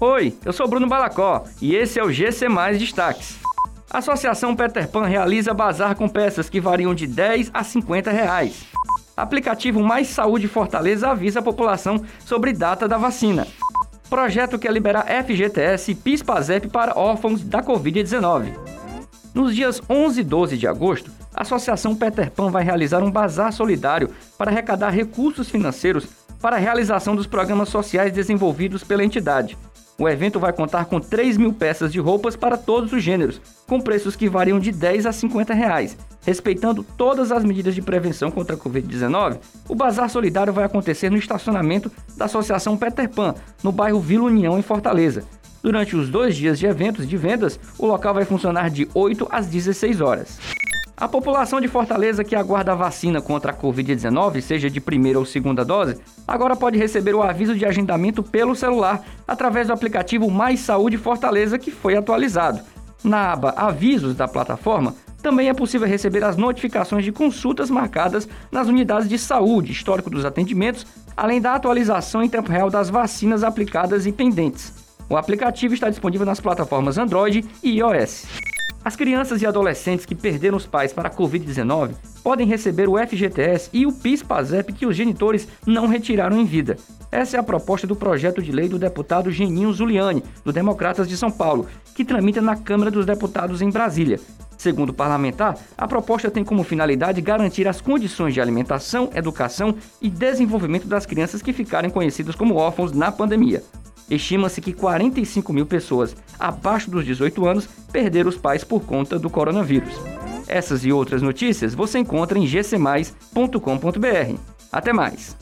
Oi, eu sou Bruno Balacó e esse é o GC Mais Destaques. A Associação Peter Pan realiza bazar com peças que variam de 10 a 50 reais. Aplicativo Mais Saúde Fortaleza avisa a população sobre data da vacina. Projeto quer liberar FGTS e PIS-PASEP para órfãos da Covid-19. Nos dias 11 e 12 de agosto, a Associação Peter Pan vai realizar um bazar solidário para arrecadar recursos financeiros para a realização dos programas sociais desenvolvidos pela entidade. O evento vai contar com 3 mil peças de roupas para todos os gêneros, com preços que variam de 10 a 50 reais. Respeitando todas as medidas de prevenção contra a Covid-19, o Bazar Solidário vai acontecer no estacionamento da Associação Peter Pan, no bairro Vila União, em Fortaleza. Durante os dois dias de eventos de vendas, o local vai funcionar de 8 às 16 horas. A população de Fortaleza que aguarda a vacina contra a Covid-19, seja de primeira ou segunda dose, agora pode receber o aviso de agendamento pelo celular através do aplicativo Mais Saúde Fortaleza que foi atualizado. Na aba Avisos da plataforma, também é possível receber as notificações de consultas marcadas nas unidades de saúde, histórico dos atendimentos, além da atualização em tempo real das vacinas aplicadas e pendentes. O aplicativo está disponível nas plataformas Android e iOS. As crianças e adolescentes que perderam os pais para a Covid-19 podem receber o FGTS e o PIS-PASEP que os genitores não retiraram em vida. Essa é a proposta do projeto de lei do deputado Geninho Zuliani, do Democratas de São Paulo, que tramita na Câmara dos Deputados em Brasília. Segundo o parlamentar, a proposta tem como finalidade garantir as condições de alimentação, educação e desenvolvimento das crianças que ficarem conhecidas como órfãos na pandemia. Estima-se que 45 mil pessoas abaixo dos 18 anos perderam os pais por conta do coronavírus. Essas e outras notícias você encontra em gcmais.com.br. Até mais!